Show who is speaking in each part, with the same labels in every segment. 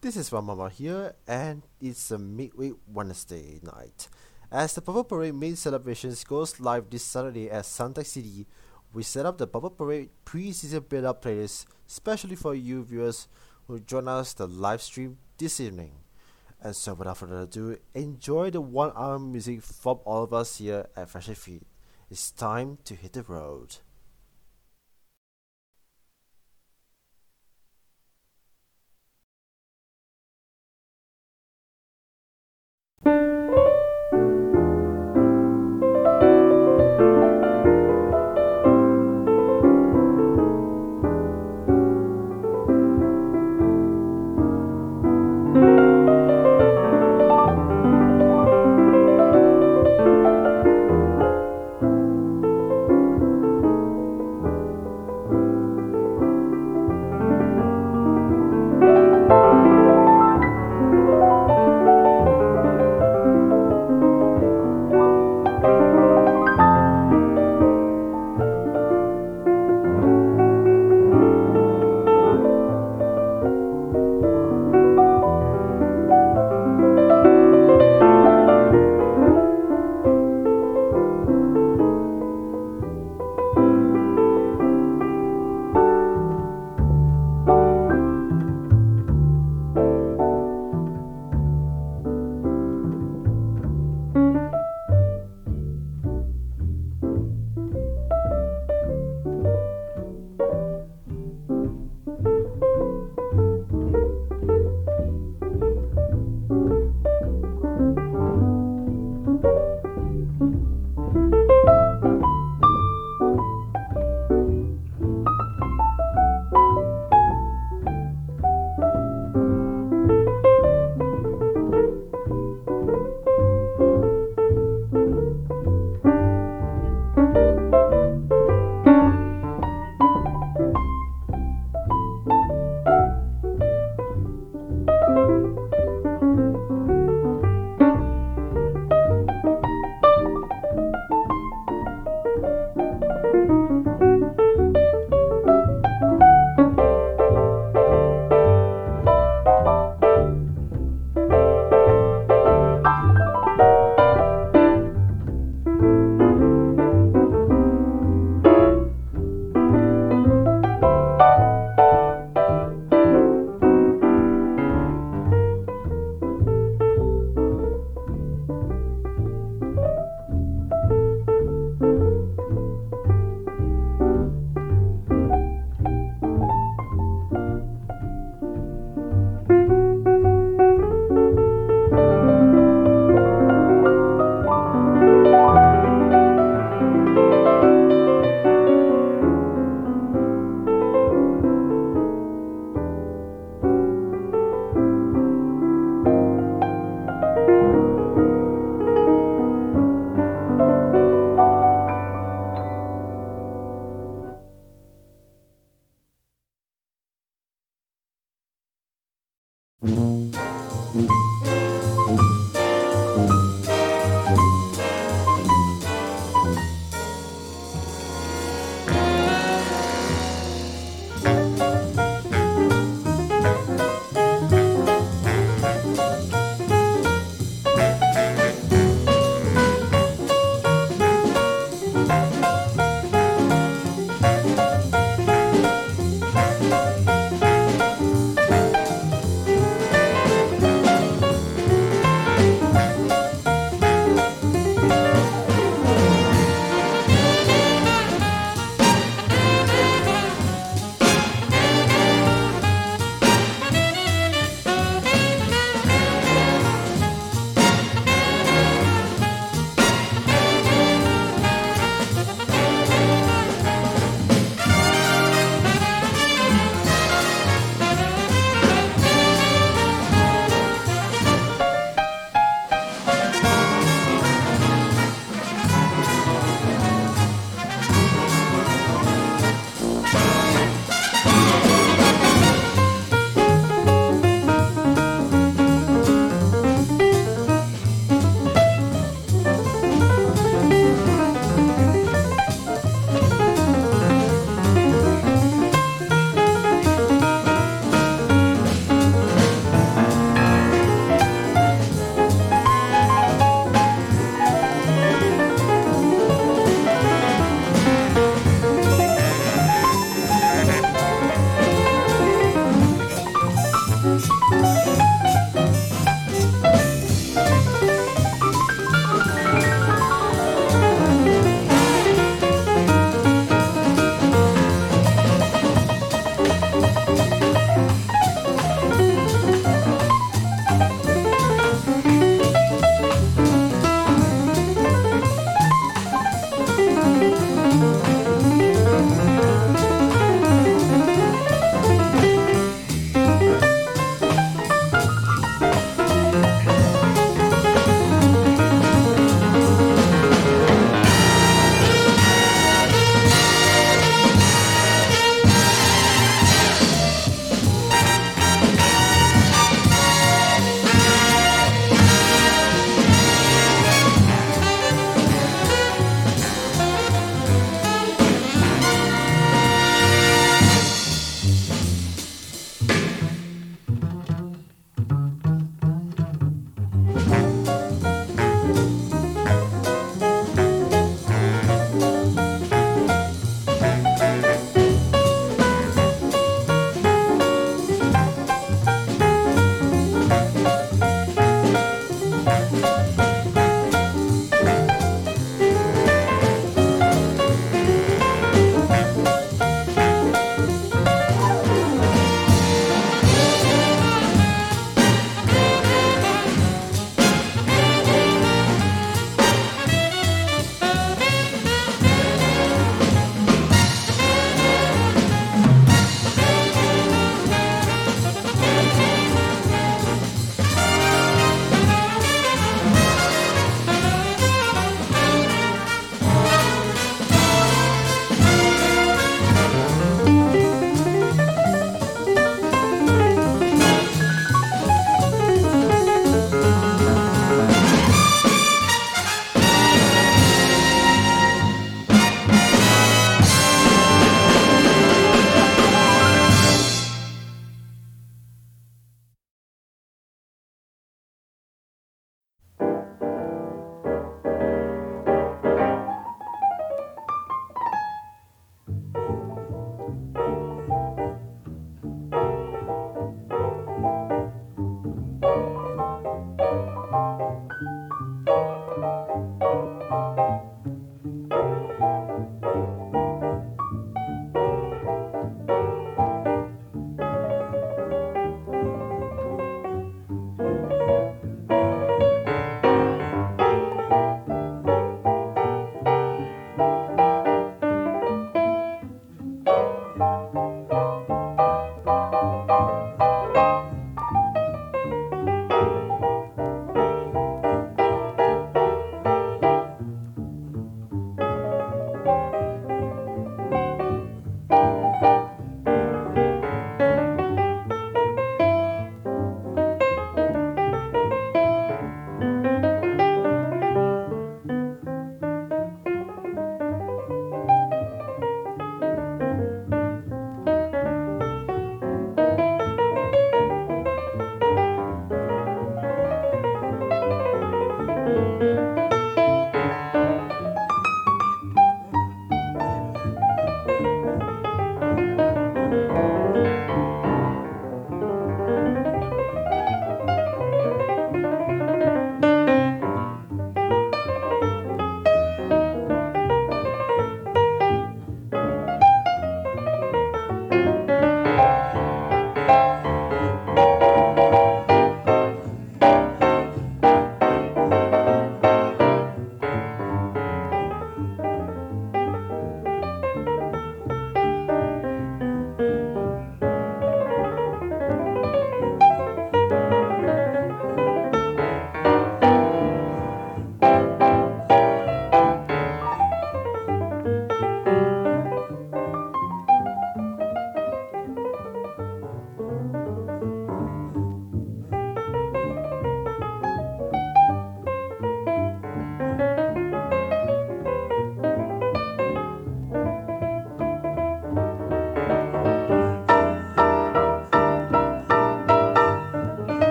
Speaker 1: This is Mama here, and it's a midweek Wednesday night. As the Purple Parade main celebrations goes live this Saturday at Suntec City, we set up the Purple Parade pre-season build-up playlist specially for you viewers who join us the live stream this evening. And so without further ado, enjoy the one-hour music from all of us here at Friendship Feed. It's time to hit the road.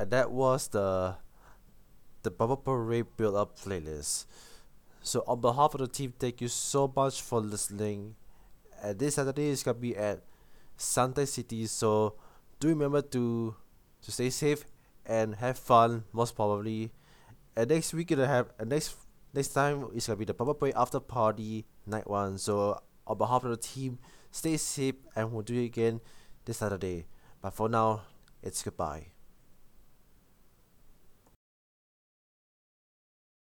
Speaker 1: And that was the the Purple Parade build up playlist. So on behalf of the team, thank you so much for listening. And this Saturday is gonna be at Suntec City, so do remember to to stay safe and have fun. Most probably, and next week gonna have and next next time is gonna be the Purple Parade after party night one. So on behalf of the team, stay safe and we'll do it again this Saturday. But for now, it's goodbye.